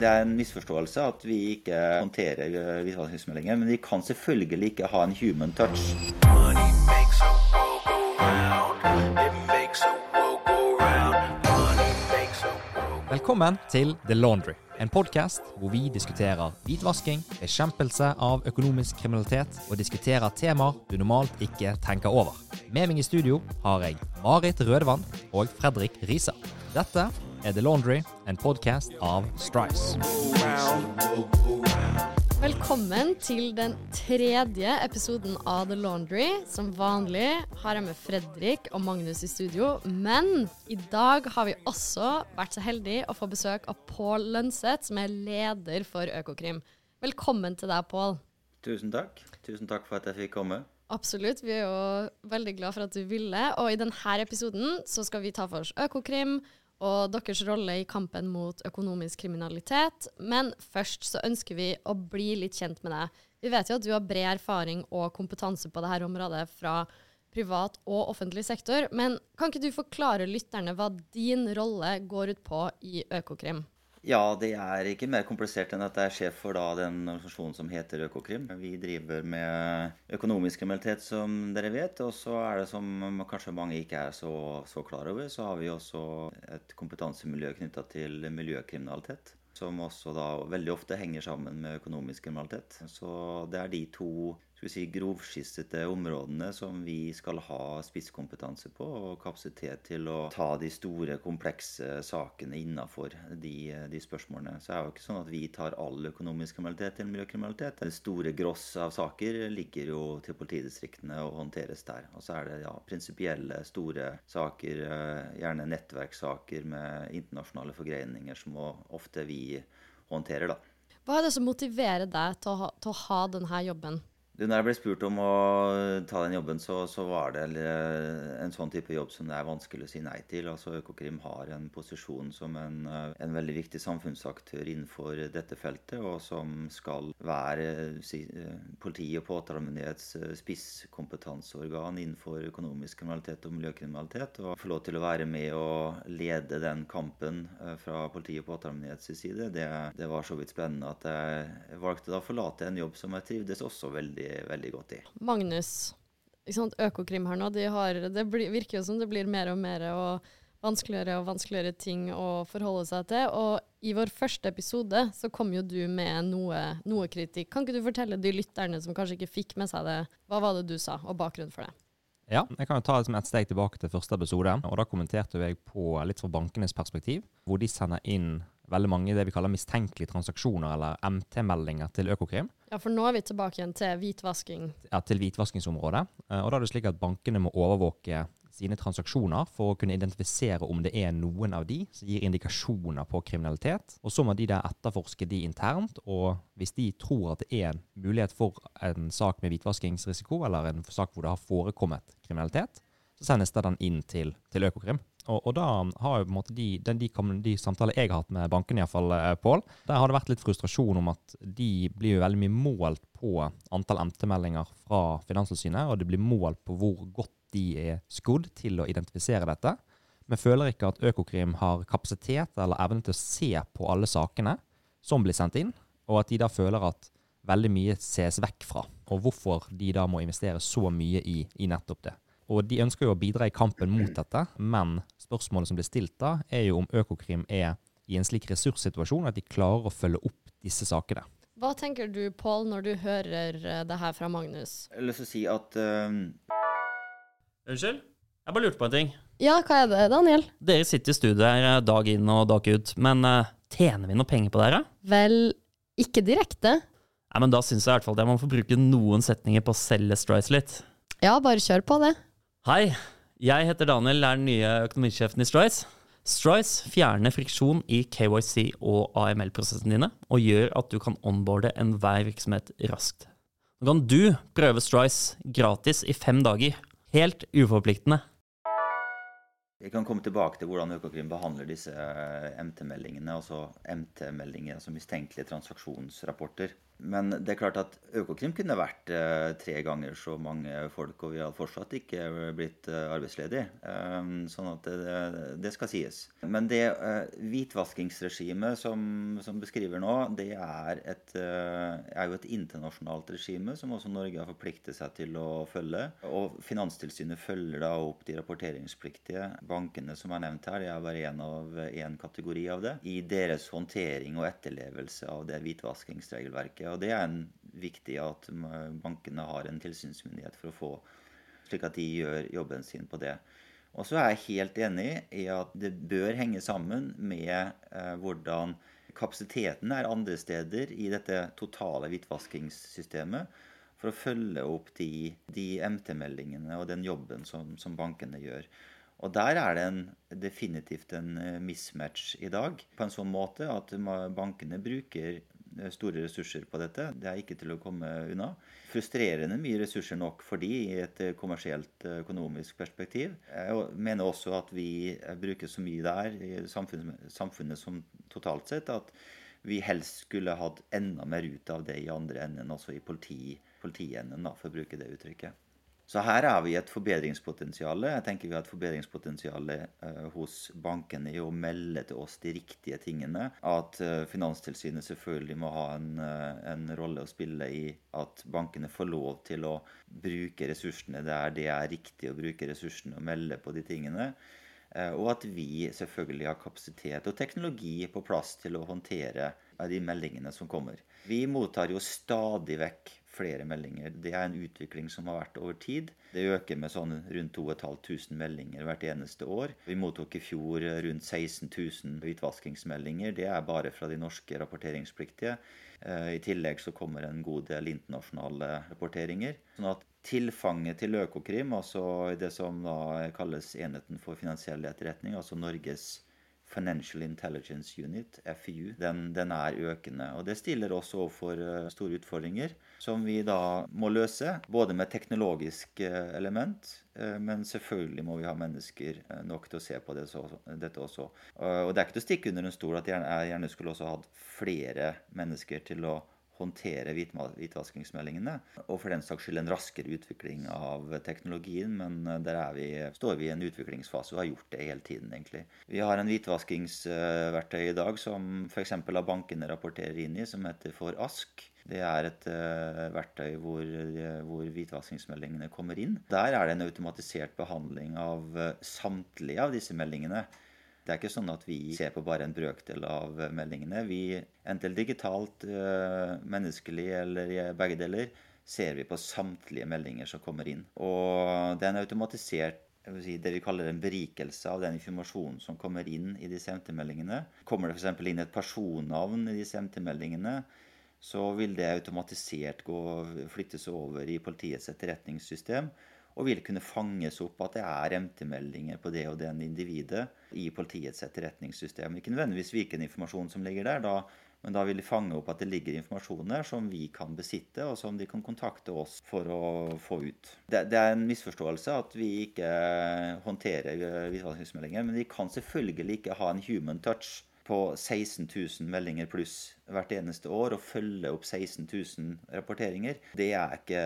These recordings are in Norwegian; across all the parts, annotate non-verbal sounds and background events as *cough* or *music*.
Det er en misforståelse at vi ikke håndterer eh, hvitvaskingsmeldinger, men vi kan selvfølgelig ikke ha en human touch. Velkommen til The Laundry, en podkast hvor vi diskuterer hvitvasking, bekjempelse av økonomisk kriminalitet og diskuterer temaer du normalt ikke tenker over. Med meg i studio har jeg Marit Rødevann og Fredrik Risa. Dette er The Laundry, en podkast av Strice. Velkommen til den tredje episoden av The Laundry. Som vanlig har jeg med Fredrik og Magnus i studio, men i dag har vi også vært så heldige å få besøk av Pål Lønseth, som er leder for Økokrim. Velkommen til deg, Pål. Tusen takk. Tusen takk for at jeg fikk komme. Absolutt, vi er jo veldig glad for at du ville. Og i denne episoden så skal vi ta for oss Økokrim og deres rolle i kampen mot økonomisk kriminalitet. Men først så ønsker vi å bli litt kjent med deg. Vi vet jo at du har bred erfaring og kompetanse på dette området fra privat og offentlig sektor. Men kan ikke du forklare lytterne hva din rolle går ut på i Økokrim? Ja, det er ikke mer komplisert enn at jeg er sjef for da, den organisasjonen som heter Økokrim. Vi driver med økonomisk kriminalitet, som dere vet. Og så er det som kanskje mange ikke er så, så klar over, så har vi også et kompetansemiljø knytta til miljøkriminalitet. Som også da veldig ofte henger sammen med økonomisk kriminalitet. Så det er de to skal vi si, grovskissete områdene som vi skal ha spisskompetanse på, og kapasitet til å ta de store, komplekse sakene innafor de, de, spørsmålene. Så det er jo ikke sånn at vi tar all økonomisk kriminalitet til miljøkriminalitet. Det store gross av saker ligger jo til politidistriktene og håndteres der. Og så er det ja, prinsipielle, store saker, eh, gjerne nettverkssaker med internasjonale forgreininger, som ofte vi håndterer, da. Hva er det som motiverer deg til å ha, til å ha denne jobben? Du, når jeg ble spurt om å ta den jobben, så, så, var det en sånn type jobb som det er vanskelig å si nei til. Altså Økokrim har en posisjon som en, en, veldig viktig samfunnsaktør innenfor dette feltet, og som skal være si, politi- og påtalemyndighets spisskompetanseorgan innenfor økonomisk kriminalitet og miljøkriminalitet. Og få lov til å være med og lede den kampen eh, fra politi- og påtalemyndighets side, det, det var så vidt spennende at jeg valgte da å forlate en jobb som jeg trivdes også veldig veldig, godt i. Magnus, Økokrim her nå, de har, det blir, virker jo som det blir mer og mer og vanskeligere og vanskeligere ting å forholde seg til. Og i vår første episode så kom jo du med noe, noe kritikk. Kan ikke du fortelle de lytterne som kanskje ikke fikk med seg det, hva var det du sa, og bakgrunnen for det? Ja, jeg kan jo ta liksom et steg tilbake til første episode. og Da kommenterte jeg på litt fra bankenes perspektiv, hvor de sender inn veldig mange det vi kaller mistenkelige transaksjoner, eller MT-meldinger, til Økokrim. Ja, for nå er vi tilbake igjen til hvitvasking. Ja, til hvitvaskingsområdet. Eh, og da er det slik at bankene må overvåke sine transaksjoner for å kunne identifisere om det er noen av de som gir indikasjoner på kriminalitet. Og så må de der etterforske de internt, og hvis de tror at det er en mulighet for en sak med hvitvaskingsrisiko, eller en sak hvor det har forekommet kriminalitet, så sendes det den inn til, til Økokrim. Og, og, da har jo på en måte de, de, de, de samtaler jeg har hatt med bankene, iallfall, eh, Pål, der har det vært litt frustrasjon om at de blir jo veldig mye målt på antall MT-meldinger fra Finanstilsynet, og det blir målt på hvor godt de er skodd til å identifisere dette. Men føler ikke at Økokrim har kapasitet eller evne til å se på alle sakene som blir sendt inn, og at de da føler at veldig mye ses vekk fra, og hvorfor de da må investere så mye i, i nettopp det. Og de ønsker jo å bidra i kampen mot dette, men spørsmålet som blir stilt da, er jo om Økokrim er i en slik ressurssituasjon at de klarer å følge opp disse sakene. Hva tenker du, Pål, når du hører eh, det her fra Magnus? Jeg har lyst til å si at uh... Unnskyld? Jeg bare lurte på en ting. Ja, hva er det, Daniel? Dere sitter i studio her eh, dag inn og dag ut, men uh, tjener vi noe penger på dere? Vel, ikke direkte. Nei, men Da syns jeg i hvert fall at jeg må få bruke noen setninger på å selge Strice litt. Ja, bare kjør på det. Hei, jeg heter Daniel, er den nye økonomisjefen i Strice. Strice fjerner friksjon i KYC og AML-prosessene dine, og gjør at du kan onboarde enhver virksomhet raskt. Nå kan du prøve Strice gratis i fem dager, helt uforpliktende. Jeg kan komme tilbake til hvordan Økokrim behandler disse MT-meldingene, altså MT-meldinger, altså mistenkelige transaksjonsrapporter. Men det er klart at Økokrim kunne vært eh, tre ganger så mange folk, og vi hadde fortsatt ikke blitt eh, arbeidsledige. Eh, sånn at det, det skal sies. Men det eh, hvitvaskingsregimet som, som beskriver nå, det er, et, er jo et internasjonalt regime som også Norge har forpliktet seg til å følge. Og Finanstilsynet følger da opp de rapporteringspliktige bankene som er nevnt her. Det er bare én av én kategori av det. I deres håndtering og etterlevelse av det hvitvaskingsregelverket. Og det er en viktig at bankene har en tilsynsmyndighet for å få slik at de gjør jobben sin på det. Og så er jeg helt enig i at det bør henge sammen med eh, hvordan kapasiteten er andre steder i dette totale hvitvaskingssystemet for å følge opp de, de MT-meldingene og den jobben som, som bankene gjør. Og der er det en, definitivt en eh, mismatch i dag, på en sånn måte at bankene bruker store ressurser på dette. Det er ikke til å komme unna. Frustrerende mye ressurser nok for de i et eh, kommersielt eh, økonomisk perspektiv. Jeg mener også at vi eh, bruker så mye der i samfunnet, samfunnet som totalt sett at vi helst skulle hatt enda mer ut av det i andre enden, altså i politi, politienden, da, for å bruke det uttrykket. Så her har vi et forbedringspotensial. Jeg tenker vi har et forbedringspotensial eh, hos bankene i å melde til oss de riktige tingene. At eh, Finanstilsynet selvfølgelig må ha en, eh, en rolle å spille i at bankene får lov til å bruke ressursene der det er riktig å bruke ressursene og melde på de tingene. Og at vi selvfølgelig har kapasitet og teknologi på plass til å håndtere de meldingene som kommer. Vi mottar jo stadig vekk flere meldinger. Det er en utvikling som har vært over tid. Det øker med sånn rundt 2500 meldinger hvert eneste år. Vi mottok i fjor rundt 16 000 hvitvaskingsmeldinger. Det er bare fra de norske rapporteringspliktige. Eh, I tillegg så kommer en god del internasjonale rapporteringer. Sånn at tilfanget til Økokrim, altså det som da kalles Enheten for finansiell etterretning, altså Norges Financial Intelligence Unit, FIU, den, den er økende. Og det stiller oss overfor eh, store utfordringer som vi da må løse. Både med teknologisk eh, element, eh, men selvfølgelig må vi ha mennesker eh, nok til å se på det så, dette også. Og det er ikke til å stikke under en stol at jeg gjerne skulle også hatt flere mennesker til å håndtere hvitvaskingsmeldingene. Og for den saks skyld en raskere utvikling av teknologien, men eh, der er vi, står vi i en utviklingsfase og har gjort det hele tiden, egentlig. Vi har en hvitvaskingsverktøy i dag som f.eks. av bankene rapporterer inn i, som heter for ASK. Det er et uh, verktøy hvor, eh, hvor hvitvaskingsmeldingene kommer inn. Der er det en automatisert behandling av samtlige av disse meldingene. Det er ikke sånn at vi ser på bare en brøkdel av eh, meldingene. Vi, enten digitalt, eh, menneskelig eller i begge deler, ser vi på samtlige meldinger som kommer inn. Og det er en automatisert si, det vi kaller en berikelse av den informasjonen som kommer inn i disse MT-meldingene. Kommer det f.eks. inn et personnavn i disse MT-meldingene, så vil det automatisert gå, flyttes over i politiets etterretningssystem og vil kunne fanges opp at det er MT-meldinger på det og den individet i politiets etterretningssystem. Ikke nødvendigvis hvilken informasjon som ligger der, da, men da vil de fange opp at det ligger informasjon der som vi kan besitte, og som de kan kontakte oss for å få ut. Det, det er en misforståelse at vi ikke håndterer eh, hvitvaskingsmeldinger, men vi kan selvfølgelig ikke ha en human touch på 16 000 meldinger pluss hvert eneste år og følge opp 16 000 rapporteringer. Det er ikke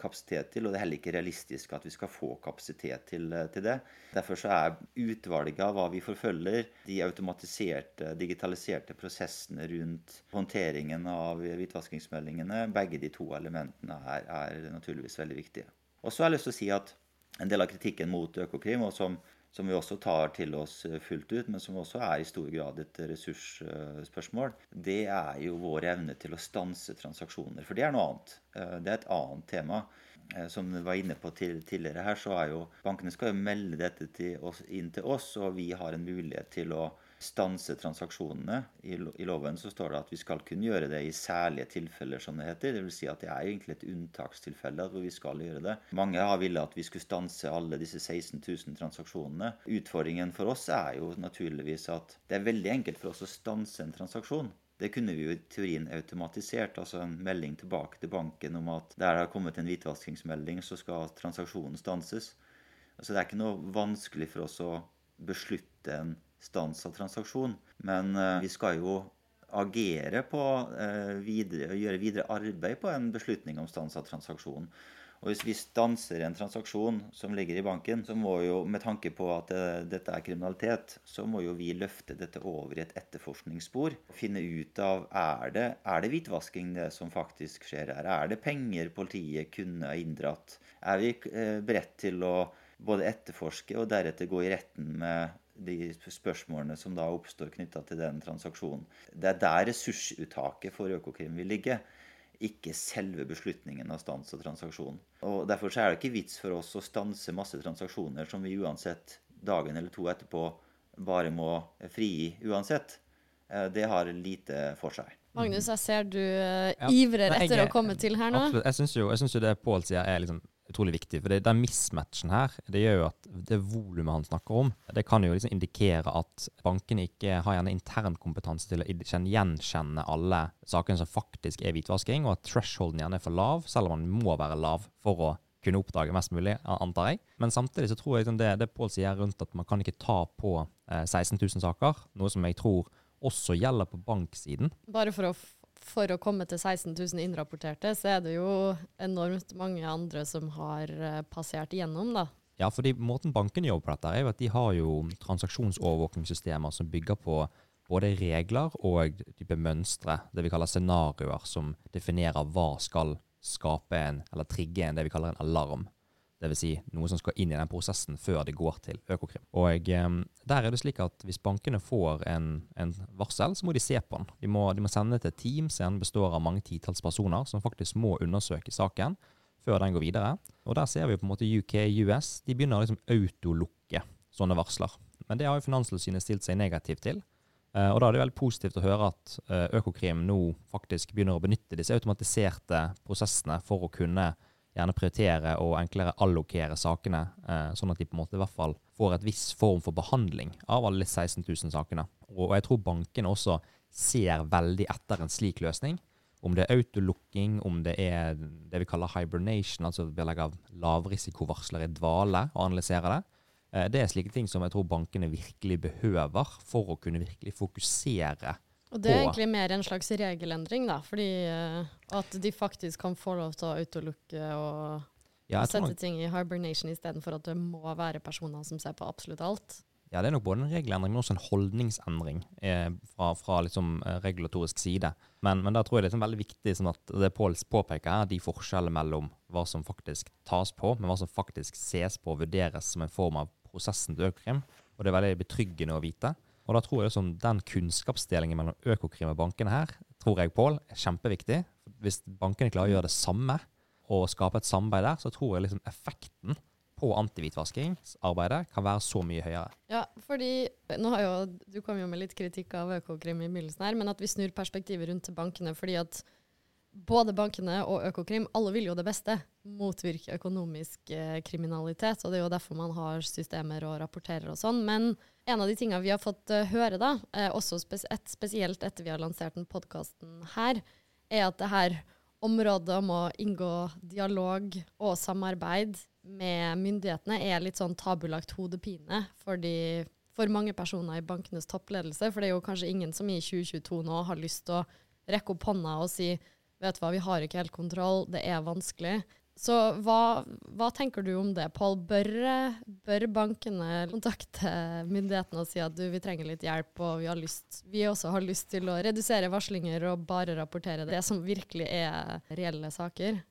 kapasitet til, og det er heller ikke realistisk at vi skal få kapasitet til, til det. Derfor så er utvalget av hva vi forfølger, de automatiserte, digitaliserte prosessene rundt håndteringen av hvitvaskingsmeldingene, begge de to elementene er, er naturligvis veldig viktige. Og så har jeg lyst til å si at en del av kritikken mot Økokrim, og som som vi også tar til oss eh, fullt ut, men som også er i stor grad et ressursspørsmål, det er jo vår evne til å stanse transaksjoner. For det er noe annet. Eh, Det er et annet tema. Eh, Som vi var inne på tidligere her, så er jo bankene skal jo melde dette til oss, inn til oss, og vi har en mulighet til å stanse transaksjonene. I, loven så står det at vi skal kunne gjøre det i særlige tilfeller, som det heter. Vil si at det er egentlig et unntakstilfelle hvor vi skal gjøre det. Mange har villet at vi skulle stanse alle disse 16 000 transaksjonene. Utfordringen for oss er jo naturligvis at det er veldig enkelt for oss å stanse en transaksjon. Det kunne vi jo i teorien automatisert, altså en melding tilbake til banken om at der det har kommet en hvitvaskingsmelding, så skal transaksjonen stanses. Altså det er ikke noe vanskelig for oss å beslutte en stans av transaksjon, men eh, vi skal jo agere på eh, videre, gjøre videre arbeid på en beslutning om stans av transaksjon. Og hvis vi stanser en transaksjon som ligger i banken, så må jo, med tanke på at det, dette er kriminalitet, så må jo vi løfte dette over i et etterforskningsspor. og Finne ut av er det, er det hvitvasking det som faktisk skjer her. Er det penger politiet kunne ha inndratt? Er vi eh, beredt til å både etterforske og deretter gå i retten med de spørsmålene som da oppstår knytta til den transaksjonen. Det er der ressursuttaket for Økokrim vil ligge ikke selve beslutningen av stans og transaksjon. Og Derfor så er det ikke vits for oss å stanse masse transaksjoner som vi uansett dagen eller to etterpå bare må frigi uansett. Eh, Det har lite for seg. Magnus, jeg ser du eh, Ja. ivrer Nei, jeg etter er- å komme til her nå. Absolutt. Jeg syns jo, synes jo det Pål sier er liksom utrolig viktig. For det, den mismatchen her, det gjør jo at det volumet han snakker om, det kan jo liksom indikere at bankene ikke har gjerne internkompetanse til å gjenkjenne alle sakene som faktisk er hvitvasking, og at thresholden gjerne er for lav, selv om den må være lav for å kunne oppdage mest mulig, antar jeg. Men samtidig så tror jeg liksom det, det Pål sier rundt at man kan ikke ta på eh, 16 000 saker, noe som jeg tror også gjelder på banksiden. Bare for å, for å komme til 16 000 innrapporterte, så er det jo enormt mange andre som har eh, passert igjennom, da. Ja, fordi måten bankene jobber på dette er jo at de har jo transaksjonsovervåkningssystemer som bygger på både regler og type mønstre, det vi kaller scenarioer, som definerer hva skal skape en, eller trigge en, det vi kaller en alarm. Vil si noe som skal inn i den prosessen før det går til Økokrim. Og eh, der er det slik at hvis bankene får en, en varsel, så må de se på den. De må, de må sende til et team som består av mange titalls personer, som faktisk må undersøke saken før den går videre. Og der ser vi på en måte UK, US, de begynner å liksom autolukke sånne varsler. Men det har jo Finanstilsynet stilt seg negativt til. Eh, og da er det veldig positivt å høre at eh, Økokrim nå faktisk begynner å benytte disse automatiserte prosessene for å kunne gjerne prioritere og enklere allokere sakene, eh, sånn at de på en måte i hvert fall får et viss form for behandling av alle 16 000 sakene. Og, jeg tror bankene også ser veldig etter en slik løsning. Om det er autolukking, om det er det vi kaller hibernation, altså vi legger lavrisikovarsler i dvale og analyserer det. Eh, Det er slike ting som jeg tror bankene virkelig behøver for å kunne virkelig fokusere. Og det er egentlig mer en slags regelendring, da. Fordi eh, at de faktisk kan få lov til å autolukke og Ja, sette ting i hibernation istedenfor at det må være personer som ser på absolutt alt. ja, det er nok både en regelendring, men også en holdningsendring eh, fra, fra liksom, eh, regulatorisk side. Men, men da tror jeg det er sånn veldig viktig sånn at det Pål påpeker, er de forskjellene mellom hva som faktisk tas på, men hva som faktisk ses på og vurderes som en form av prosessen til Økokrim. Og det er veldig betryggende å vite. Og da tror jeg liksom den kunnskapsdelingen mellom Økokrim og bankene her, tror jeg, Paul, er kjempeviktig. Hvis bankene klarer å gjøre det samme, og skape et samarbeid der, så tror jeg liksom effekten på antivitvaskingsarbeidet kan være så mye høyere. Ja, fordi nå har jo, Du kom jo med litt kritikk av Økokrim i begynnelsen her, men at vi snur perspektivet rundt til bankene. fordi at både bankene og Økokrim alle vil jo det beste. Motvirke økonomisk eh, kriminalitet. og Det er jo derfor man har systemer og rapporterer og sånn. Men en av de tingene vi har fått uh, høre, da, eh, også spes et, spesielt etter vi har lansert den podkasten her, er at det her området om å inngå dialog og samarbeid med myndighetene er litt sånn tabulagt hodepine for, de, for mange personer i bankenes toppledelse. For det er jo kanskje ingen som i 2022 nå har lyst til å rekke opp hånda og si vet du hva, vi har ikke helt kontroll, det er vanskelig. Så hva, hva tenker du om det, Pål? Bør, bør bankene kontakte myndighetene og si at du, vi trenger litt hjelp, og vi, har lyst, vi også har lyst til å redusere varslinger og bare rapportere det som virkelig er reelle saker?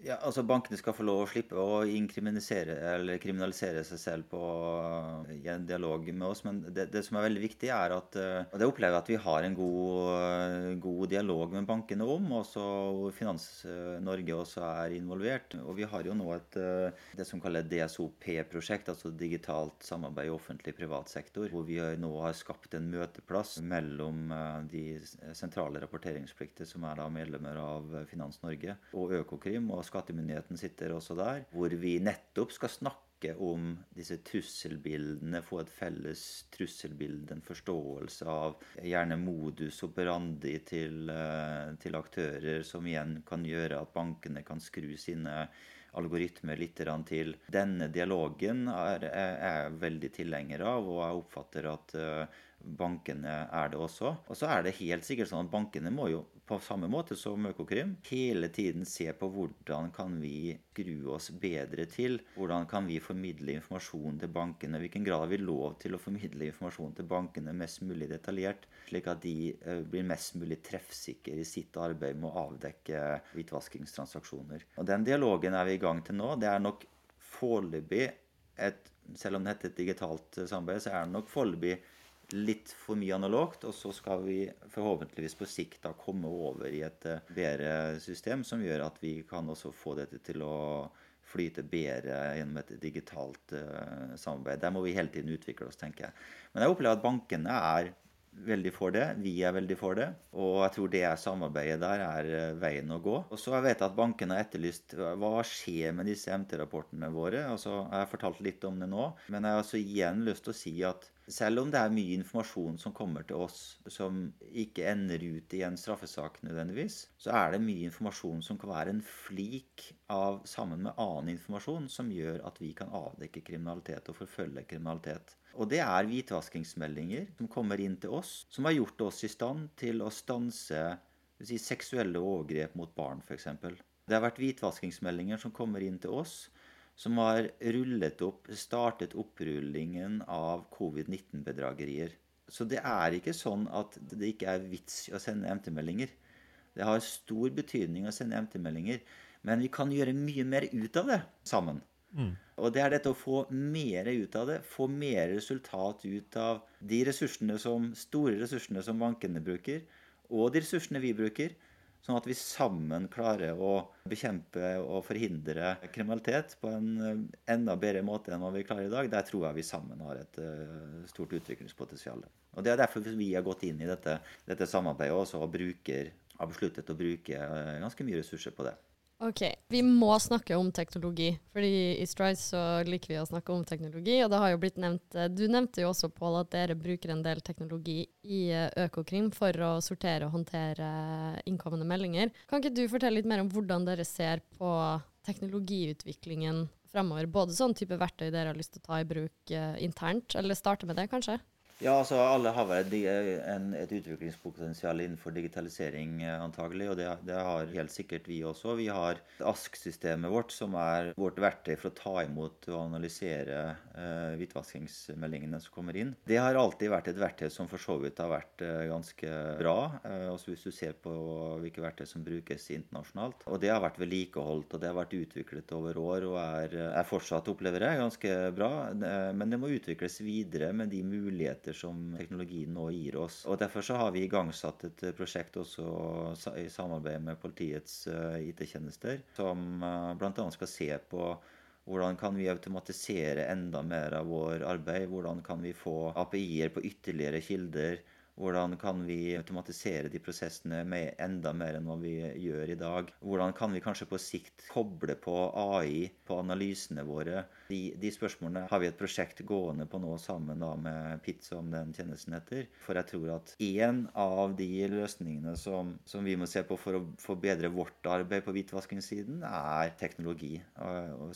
Ja, altså Bankene skal få lov å slippe å eller kriminalisere seg selv på, i en dialog med oss. Men det, det som er veldig viktig, er at eh, og det opplever jeg at vi har en god, eh, god dialog med bankene om, også Finans eh, Norge også er involvert. Og vi har jo nå et det som kalles DSOP-prosjekt, altså digitalt samarbeid i offentlig-privat sektor, hvor vi nå har skapt en møteplass mellom de sentrale rapporteringsplikter, som er da medlemmer av Finans Norge, og Økokrim. og Skattemyndigheten sitter også der, hvor vi nettopp skal snakke om disse trusselbildene, få et felles trusselbilde, en forståelse av gjerne modus operandi til, eh, til aktører, som igjen kan gjøre at bankene kan skru sine algoritmer litt til. Denne dialogen er, jeg veldig tilhenger av, og jeg oppfatter at eh, bankene er det også. Og så er det helt sikkert sånn at bankene må jo på samme måte som Økokrim hele tiden se på hvordan kan vi grue oss bedre til. Hvordan kan vi formidle informasjon til bankene. Hvilken grad har vi lov til å formidle informasjon til bankene mest mulig detaljert, slik at de eh, blir mest mulig treffsikre i sitt arbeid med å avdekke hvitvaskingstransaksjoner. Og Den dialogen er vi i gang til nå. Det er nok foreløpig et Selv om det heter et digitalt eh, samarbeid, så er det nok foreløpig litt for mye analogt, og så skal vi forhåpentligvis på sikt da komme over i et eh, bedre system som gjør at vi kan også få dette til å flyte bedre gjennom et digitalt uh, samarbeid. Der må vi hele tiden utvikle oss, tenker jeg. Men jeg opplever at bankene er veldig for det. Vi er veldig for det. Og jeg tror det samarbeidet der er eh, veien å gå. Og så vet jeg at bankene har etterlyst hva skjer med disse MT-rapportene våre. Altså, Jeg har fortalt litt om det nå, men jeg har også igjen lyst til å si at selv om det er mye informasjon som kommer til oss som ikke ender ut i en straffesak nødvendigvis, så er det mye informasjon som kan være en flik av sammen med annen informasjon som gjør at vi kan avdekke kriminalitet og forfølge kriminalitet. Og det er hvitvaskingsmeldinger som kommer inn til oss, som har gjort oss i stand til å stanse si, seksuelle overgrep mot barn, f.eks. Det har vært hvitvaskingsmeldinger som kommer inn til oss, som har rullet opp, startet opprullingen av covid-19-bedragerier. Så det er ikke sånn at det ikke er vits i å sende MT-meldinger. Det har stor betydning å sende MT-meldinger, men vi kan gjøre mye mer ut av det sammen. Og det er dette å få mer ut av det, få mer resultat ut av de ressursene som, store ressursene som bankene bruker, og de ressursene vi bruker, sånn at vi sammen klarer å bekjempe og forhindre kriminalitet på en eh, enda bedre måte enn hva vi klarer i dag. Der tror jeg vi sammen har et eh, stort utviklingspotensial. Og Det er derfor vi har gått inn i dette, dette samarbeidet også og bruker, har besluttet å bruke eh, ganske mye ressurser på det. Ok, vi må snakke om teknologi, fordi i Strides så liker vi å snakke om teknologi, og det har jo blitt nevnt, eh, du nevnte jo også, Paul, at dere bruker en del teknologi i eh, Økokrim for å sortere og håndtere innkommende meldinger. Kan ikke du fortelle litt mer om hvordan dere ser på teknologiutviklingen fremover? Både sånn type verktøy dere har lyst til å ta i bruk eh, internt, eller starte med det, kanskje? Ja, altså Alle har vel et utviklingspotensial innenfor digitalisering eh, antagelig, og det, det har helt sikkert vi også. Vi har ASK-systemet vårt, som er vårt verktøy for å ta imot og analysere eh, hvitvaskingsmeldingene som kommer inn. Det har alltid vært et verktøy som for så vidt har vært eh, ganske bra. Eh, også hvis du ser på hvilke verktøy som brukes internasjonalt. Og det har vært vedlikeholdt, og det har vært utviklet over år og er, er fortsatt, opplever jeg, ganske bra. Eh, Men det må utvikles videre med de muligheter som teknologien nå gir oss. Og Derfor så har vi igangsatt et eh, prosjekt også i samarbeid med politiets eh, IT-tjenester, som bl.a. skal se på hvordan kan vi automatisere enda mer av vår arbeid? Hvordan kan vi få API-er på ytterligere kilder? Hvordan kan vi automatisere de prosessene med enda mer enn hva vi gjør i dag? Hvordan kan vi kanskje på sikt koble på AI på analysene våre? De, de spørsmålene har vi et prosjekt gående på nå sammen da med PIT, som den tjenesten heter. For jeg tror at én av de løsningene som, som vi må se på for å forbedre vårt arbeid på hvitvaskingssiden, er teknologi.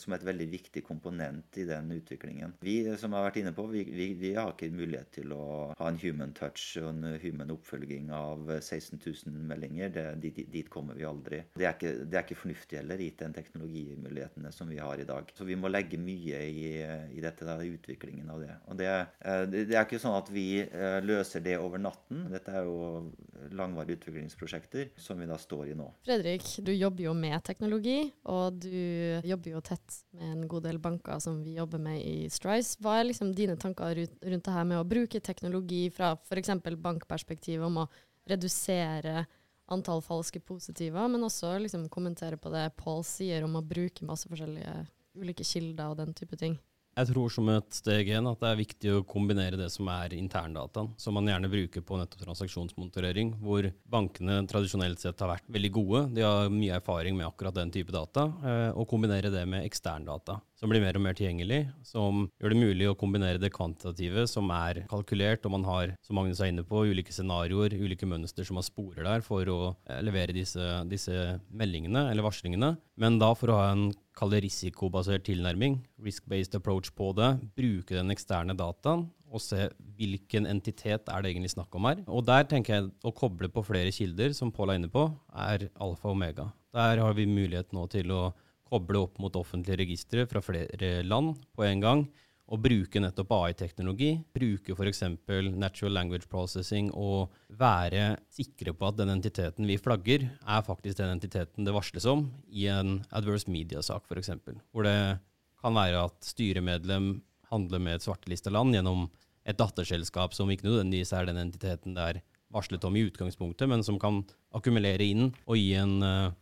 som er et veldig viktig komponent i den utviklingen. Vi som har vært inne på, vi, vi, vi har ikke mulighet til å ha en human touch og en human oppfølging av 16 000 meldinger. Det, dit, dit kommer vi aldri. Det er, ikke, det er ikke fornuftig heller, gitt den teknologimulighetene som vi har i dag. Så vi må legge mye i, i dette, i utviklingen av det. Og det, eh, det er ikke sånn at vi eh, løser det over natten. Dette er jo langvarige utviklingsprosjekter som vi da står i nå. Fredrik, du jobber jo med teknologi, og du jobber jo tett med en god del banker som vi jobber med i Strice. Hva er liksom dine tanker rundt det her med å bruke teknologi fra f.eks. bankperspektiv om å redusere antall falske positiver, men også liksom kommentere på det Paul sier om å bruke masse forskjellige ulike kilder og den type ting? Jeg tror som et steg igjen at det er viktig å kombinere det som er interndataen, som man gjerne bruker på nettopp transaksjonsmonitorering, hvor bankene tradisjonelt sett har vært veldig gode. De har mye erfaring med akkurat den type data, eh, og kombinere det med eksterndata. Som blir mer og mer tilgjengelig, som gjør det mulig å kombinere det kvantitative, som er kalkulert, og man har, som Magnus er inne på, ulike scenarioer, ulike mønster som man sporer der for å eh, levere disse, disse meldingene eller varslingene. Men da for å ha en kalle risikobasert tilnærming, risk-based approach på det, bruke den eksterne dataen og se hvilken entitet er det egentlig snakk om her. Og der tenker jeg å koble på flere kilder, som Pål er inne på, er alfa og omega. Der har vi mulighet nå til å koble opp mot offentlige registre fra flere land på en gang, og bruke nettopp AI-teknologi. Bruke f.eks. natural language processing og være sikre på at den entiteten vi flagger, er faktisk den entiteten det varsles om i en adverse media-sak f.eks. Hvor det kan være at styremedlem handler med et svartelista land gjennom et datterselskap som ikke nødvendigvis er den entiteten det er varslet om i utgangspunktet, men som kan akkumulere inn og gi en eh,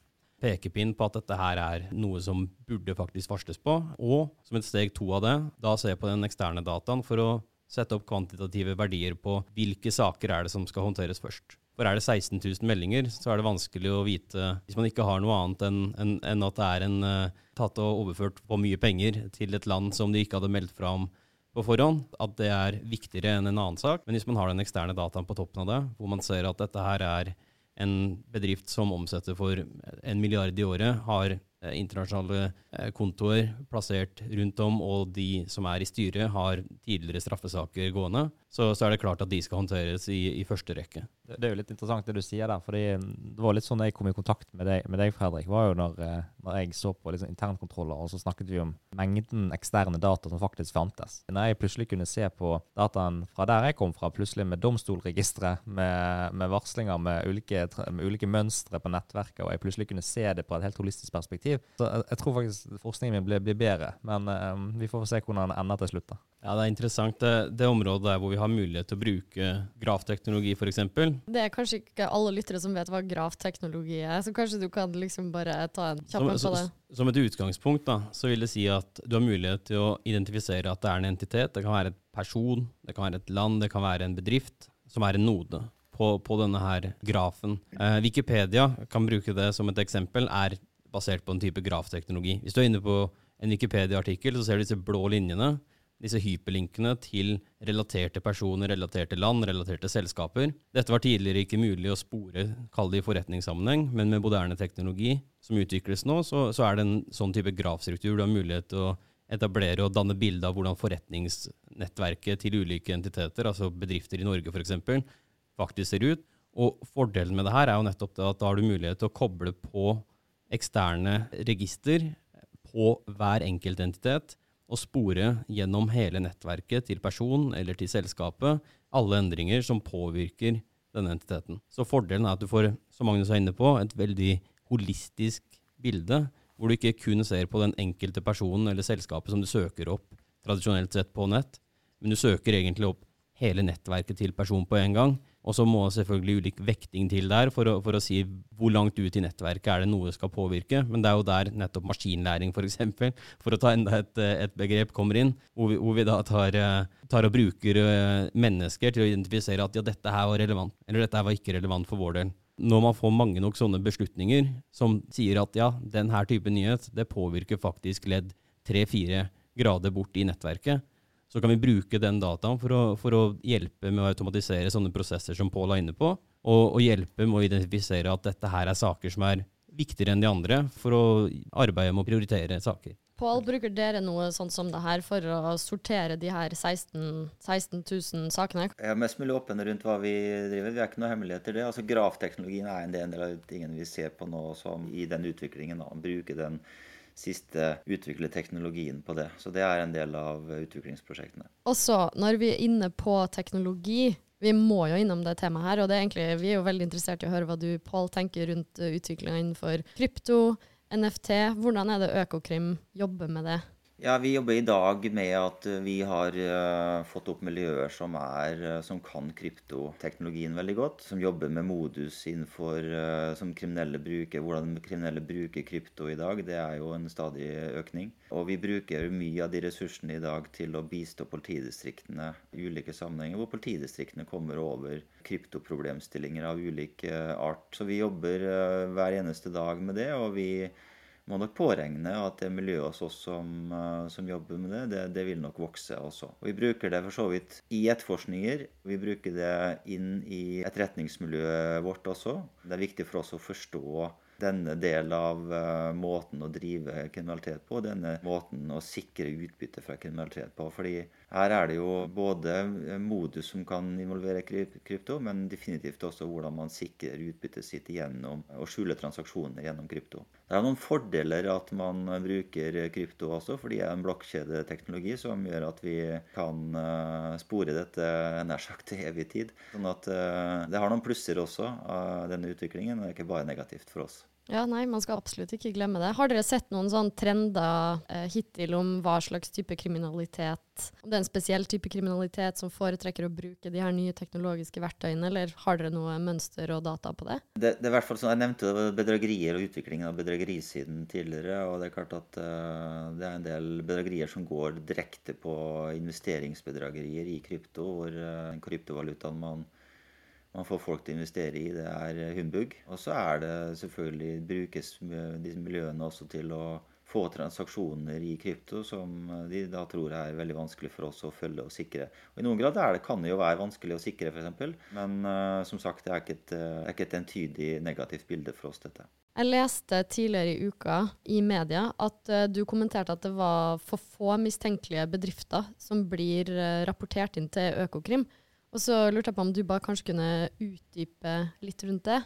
pekepinn på at dette her er noe som burde faktisk varsles på. Og som et steg to av det, da se på den eksterne dataen for å sette opp kvantitative verdier på hvilke saker er det som skal håndteres først. For er det 16 000 meldinger, så er det vanskelig å vite, hvis man ikke har noe annet enn en, en at det er en uh, tatt og overført for mye penger til et land som de ikke hadde meldt fra om på forhånd, at det er viktigere enn en annen sak. Men hvis man har den eksterne dataen på toppen av det, hvor man ser at dette her er en bedrift som omsetter for en milliard i året, har internasjonale eh, kontoer plassert rundt om, og de som er i styret har tidligere straffesaker gående, så, så er det klart at de skal håndteres i, i første rekke. Det, er jo litt interessant det du sier der, fordi det var litt sånn jeg kom i kontakt med deg, med deg Fredrik, var jo når, eh, når jeg så på liksom internkontroller, og så snakket vi om mengden eksterne data som faktisk fantes. Når jeg plutselig kunne se på dataen fra der jeg kom fra, plutselig med domstolregisteret, med, med varslinger med ulike, med ulike mønstre på nettverket, og jeg plutselig kunne se det på et helt holistisk perspektiv, så jeg, jeg tror faktisk forskningen min blir, blir bedre, men um, vi får se hvordan den ender til slutt da. Ja, det er interessant. Det, det området der hvor vi har mulighet til å bruke grafteknologi f.eks., Det er kanskje ikke alle lyttere som vet hva grafteknologi er, så kanskje du kan liksom bare ta en kjapp en på det. Som, som et utgangspunkt da, så vil det si at du har mulighet til å identifisere at det er en entitet. Det kan være et person, det kan være et land, det kan være en bedrift, som er en node på, på denne her grafen. Eh, Wikipedia kan bruke det som et eksempel, er basert på en type grafteknologi. Hvis du er inne på en Wikipedia-artikkel, så ser du disse blå linjene, disse hyperlinkene til relaterte personer, relaterte land, relaterte selskaper. Dette var tidligere ikke mulig å spore, kall det i forretningssammenheng, men med moderne teknologi som utvikles nå, så, så er det en sånn type grafstruktur. Du har mulighet til å etablere og danne bilde av hvordan forretningsnettverket til ulike entiteter, altså bedrifter i Norge f.eks., faktisk ser ut. Og fordelen med det her er jo nettopp at da har du mulighet til å koble på eksterne register på hver enkelt entitet og spore gjennom hele nettverket til person eller til selskapet alle endringer som påvirker denne entiteten. Så fordelen er at du får, som Magnus er inne på, et veldig holistisk bilde, hvor du ikke kun ser på den enkelte personen eller selskapet som du søker opp tradisjonelt sett på nett, men du søker egentlig opp hele nettverket til person på en gang. Og så må selvfølgelig ulik vekting til der for å, for å si hvor langt ut i nettverket er det noe skal påvirke. Men det er jo der nettopp maskinlæring, f.eks., for, eksempel, for å ta enda et, et begrep, kommer inn. Hvor vi, hvor vi da tar, eh, tar og bruker eh, mennesker til å identifisere at ja, dette her var relevant, eller dette her var ikke relevant for vår del. Når man får mange nok sånne beslutninger som sier at ja, den her type nyhet, det påvirker faktisk ledd tre-fire grader bort i nettverket, så kan vi bruke den dataen for å, for å hjelpe med å automatisere sånne prosesser som Pål er inne på, og, og hjelpe med å identifisere at dette her er saker som er viktigere enn de andre, for å arbeide med å prioritere saker. Pål, bruker dere noe sånt som det her for å sortere de her 16, 16 000 sakene? Jeg er mest mulig åpen rundt hva vi driver. Vi er ikke noe hemmeligheter det. Altså Grafteknologien er en del av tingene vi ser på nå som i den utviklingen. Da. Bruke den siste utvikle teknologien på det. Så det er en del av utviklingsprosjektene. Også når vi er inne på teknologi, vi må jo innom det temaet her, og det er egentlig, vi er jo veldig interessert i å høre hva du, Pål, tenker rundt uh, utviklinga innenfor krypto, NFT. Hvordan er det Økokrim jobber med det? Ja, Vi jobber i dag med at eh, vi har eh, fått opp miljøer som, er, eh, som kan kryptoteknologien veldig godt. Som jobber med modus innenfor som kriminelle bruker. Hvordan kriminelle bruker krypto i dag, det er jo en stadig økning. Og vi bruker mye av de ressursene i dag til å bistå politidistriktene i ulike sammenhenger, hvor politidistriktene kommer over kryptoproblemstillinger av ulik art. Så vi jobber hver eneste dag med det, og vi må nok påregne at det miljøet hos oss som, eh, som jobber med det, det, det vil nok vokse også. Og vi bruker det for så vidt i etterforskninger. Vi bruker det inn i etterretningsmiljøet vårt også. Det er viktig for oss å forstå denne delen av eh, måten å drive kriminalitet på, denne måten å sikre utbytte fra kriminalitet på. Fordi her er det jo både modus som kan involvere krypto, men definitivt også hvordan man sikrer utbyttet sitt gjennom å skjule transaksjoner gjennom krypto. Det er noen fordeler at man bruker krypto også, fordi det er en blokkjedeteknologi som gjør at vi kan eh, spore dette nær sagt til evig tid. Sånn at eh, det har noen plusser også, av denne utviklingen, og det er ikke bare negativt for oss. Ja, nei, man skal absolutt ikke glemme det. Har dere sett noen sånn trender eh, hittil om hva slags type kriminalitet Om det er en spesiell type kriminalitet som foretrekker å bruke de her nye teknologiske verktøyene, eller har dere noe mønster og data på det? Det, det er i hvert fall sånn, Jeg nevnte bedragerier og utviklingen av bedragerisiden tidligere. og Det er klart at uh, det er en del bedragerier som går direkte på investeringsbedragerier i krypto, hvor uh, kryptovalutaen man, man får folk til å investere i, det er humbug. Og så er det selvfølgelig brukes disse miljøene også til å få transaksjoner i krypto som de da tror er veldig vanskelig for oss å følge og sikre. Og I noen grad det, kan det jo være vanskelig å sikre, f.eks. Men uh, som sagt, det er ikke et, eh, er ikke et entydig negativt bilde for oss, dette. Jeg leste tidligere i uka i media at uh, du kommenterte at det var for få mistenkelige bedrifter som blir uh, rapportert inn til Økokrim. Og så lurte jeg på om du bare kanskje kunne utdype litt rundt det?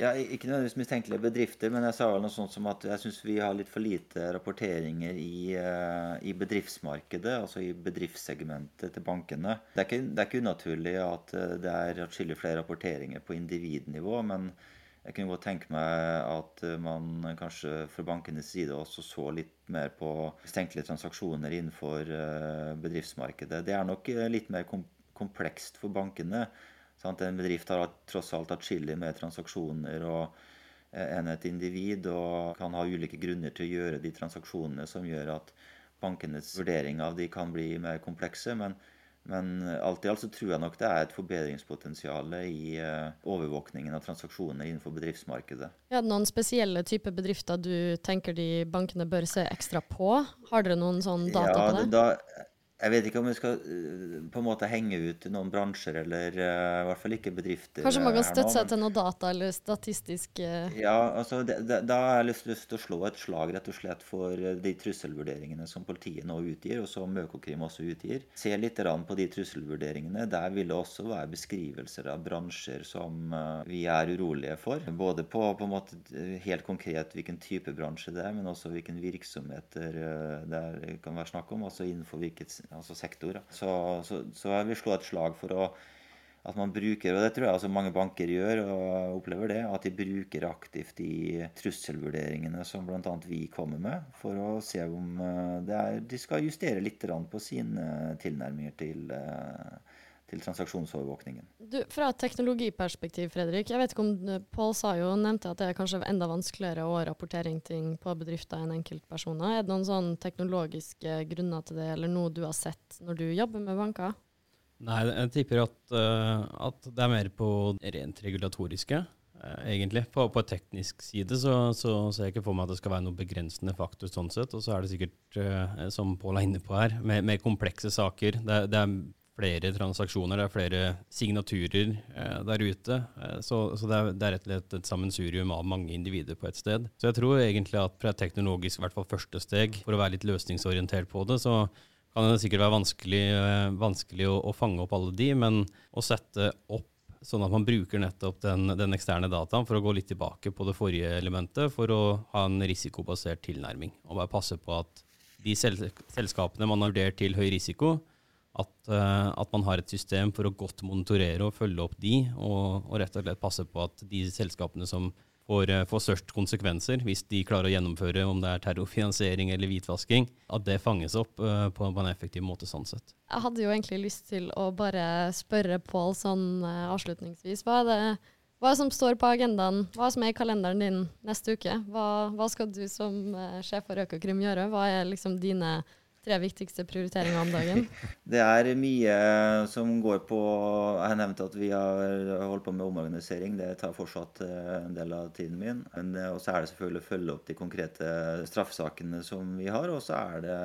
Ja, Ikke nødvendigvis mistenkelige bedrifter, men jeg sa vel noe sånt som at jeg syns vi har litt for lite rapporteringer i, eh, i bedriftsmarkedet, altså i bedriftssegmentet til bankene. Det er ikke, det er ikke unaturlig at eh, det er atskillig flere rapporteringer på individnivå, men jeg kunne godt tenke meg at eh, man kanskje fra bankenes side også så litt mer på mistenkelige transaksjoner innenfor bedriftsmarkedet. Det er nok litt mer kom komplekst for bankene. Sant? En bedrift har tross alt atskillig med transaksjoner og, eh, enn et individ, og kan ha ulike grunner til å gjøre de transaksjonene som gjør at bankenes vurdering av de kan bli mer komplekse. Men, men alt i alt så tror jeg nok det er et forbedringspotensial i eh, overvåkningen av transaksjoner innenfor bedriftsmarkedet. Er det noen spesielle typer bedrifter du tenker de bankene bør se ekstra på? Har dere noen sånn data Ja, på det? Da, jeg vet ikke om vi skal eh, på en måte henge ut noen bransjer, eller uh, i hvert fall ikke bedrifter. Kanskje man kan støtte seg til noe data eller statistisk uh... Ja, altså det, det, Da har jeg lyst, lyst til å slå et slag rett og slett for de trusselvurderingene som politiet nå utgir, og som Økokrim også utgir. Se litt på de trusselvurderingene. Der vil det også være beskrivelser av bransjer som uh, vi er urolige for. Både på, på en måte helt konkret hvilken type bransje det er, men også hvilken virksomheter det kan være snakk om. Altså innenfor hvilket altså sektor. Så, så, så jeg vil slå et slag for å at man bruker, og det tror jeg altså mange banker gjør, og opplever det, at de bruker aktivt de trusselvurderingene som bl.a. vi kommer med, for å se om eh, er, de skal justere litt på sine tilnærminger til, eh, til transaksjonsovervåkningen. Du, fra et teknologiperspektiv, Fredrik. Jeg vet ikke om eh, Pål sa jo, nevnte at det er kanskje enda vanskeligere å rapportere ting på bedrifter enn enkeltpersoner. Er det noen sånn teknologiske grunner til det, eller noe du har sett når du jobber med banker? Nei, jeg tipper at, uh, at det er mer på rent regulatoriske, uh, egentlig. På, på teknisk side så, så ser jeg ikke for meg at det skal være noe begrensende faktor sånn sett. Og så er det sikkert, uh, som Pål er inne på her, mer, mer komplekse saker. Det, det er flere transaksjoner, det er flere signaturer eh, der ute. Eh, så så det, er, det er rett og slett et sammensurium av mange individer på et sted. Så jeg tror egentlig at fra et teknologisk, i hvert fall første steg, for å være litt løsningsorientert på det, så kan det sikkert være vanskelig, eh, vanskelig å, å fange opp alle de, men å sette opp sånn at man bruker nettopp den, den eksterne dataen for å gå litt tilbake på det forrige elementet, for å ha en risikobasert tilnærming. Og bare passe på at de selskapene man har vurdert til høy risiko, at, eh, at man har et system for å godt monitorere og følge opp de, og, og rett og slett passe på at de selskapene som får, eh, får størst konsekvenser, hvis de klarer å gjennomføre om det er terrorfinansiering eller hvitvasking, at det fanges opp uh, på, en effektiv måte sånn sett. Jeg hadde jo egentlig lyst til å bare spørre Pål sånn uh, avslutningsvis. Hva er, det, hva som står på agendaen? Hva som er i kalenderen din neste uke? Hva, hva skal du som uh, sjef for Økokrim gjøre? Hva er liksom dine tre viktigste prioriteringer om dagen? *laughs* Det er mye som går på Jeg nevnte at vi har holdt på med omorganisering. Det tar fortsatt eh, en del av tiden min. Det- Og så er det selvfølgelig å følge opp de konkrete straffesakene som vi har. Og så er det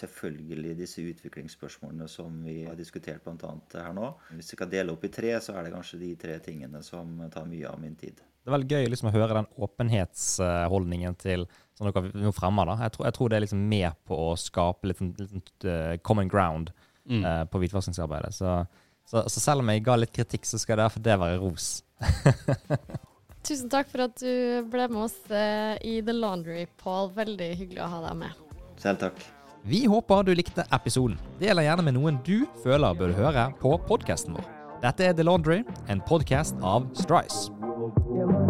selvfølgelig disse utviklingsspørsmålene som vi har diskutert bl.a. her nå. Hvis vi skal dele opp i tre, så er det kanskje de tre tingene som tar mye av min tid. Det er veldig gøy liksom, å høre den åpenhetsholdningen til som dere nå fremmer. da. Jeg tror, jeg tror det er liksom med på å skape litt, sånn- litt sånn, eh, common ground eh, på hvitvaskingsarbeidet. Så, så, så selv om jeg ga litt kritikk, så skal derfor det være ros. *laughs* Tusen takk for at du ble med oss uh, i The Laundry, Paul. Veldig hyggelig å ha deg med. Selv takk. Vi håper du likte episoden. Del gjerne med noen du føler bør høre på podkasten vår. Dette er The Laundry, en podkast av Strice. Yeah.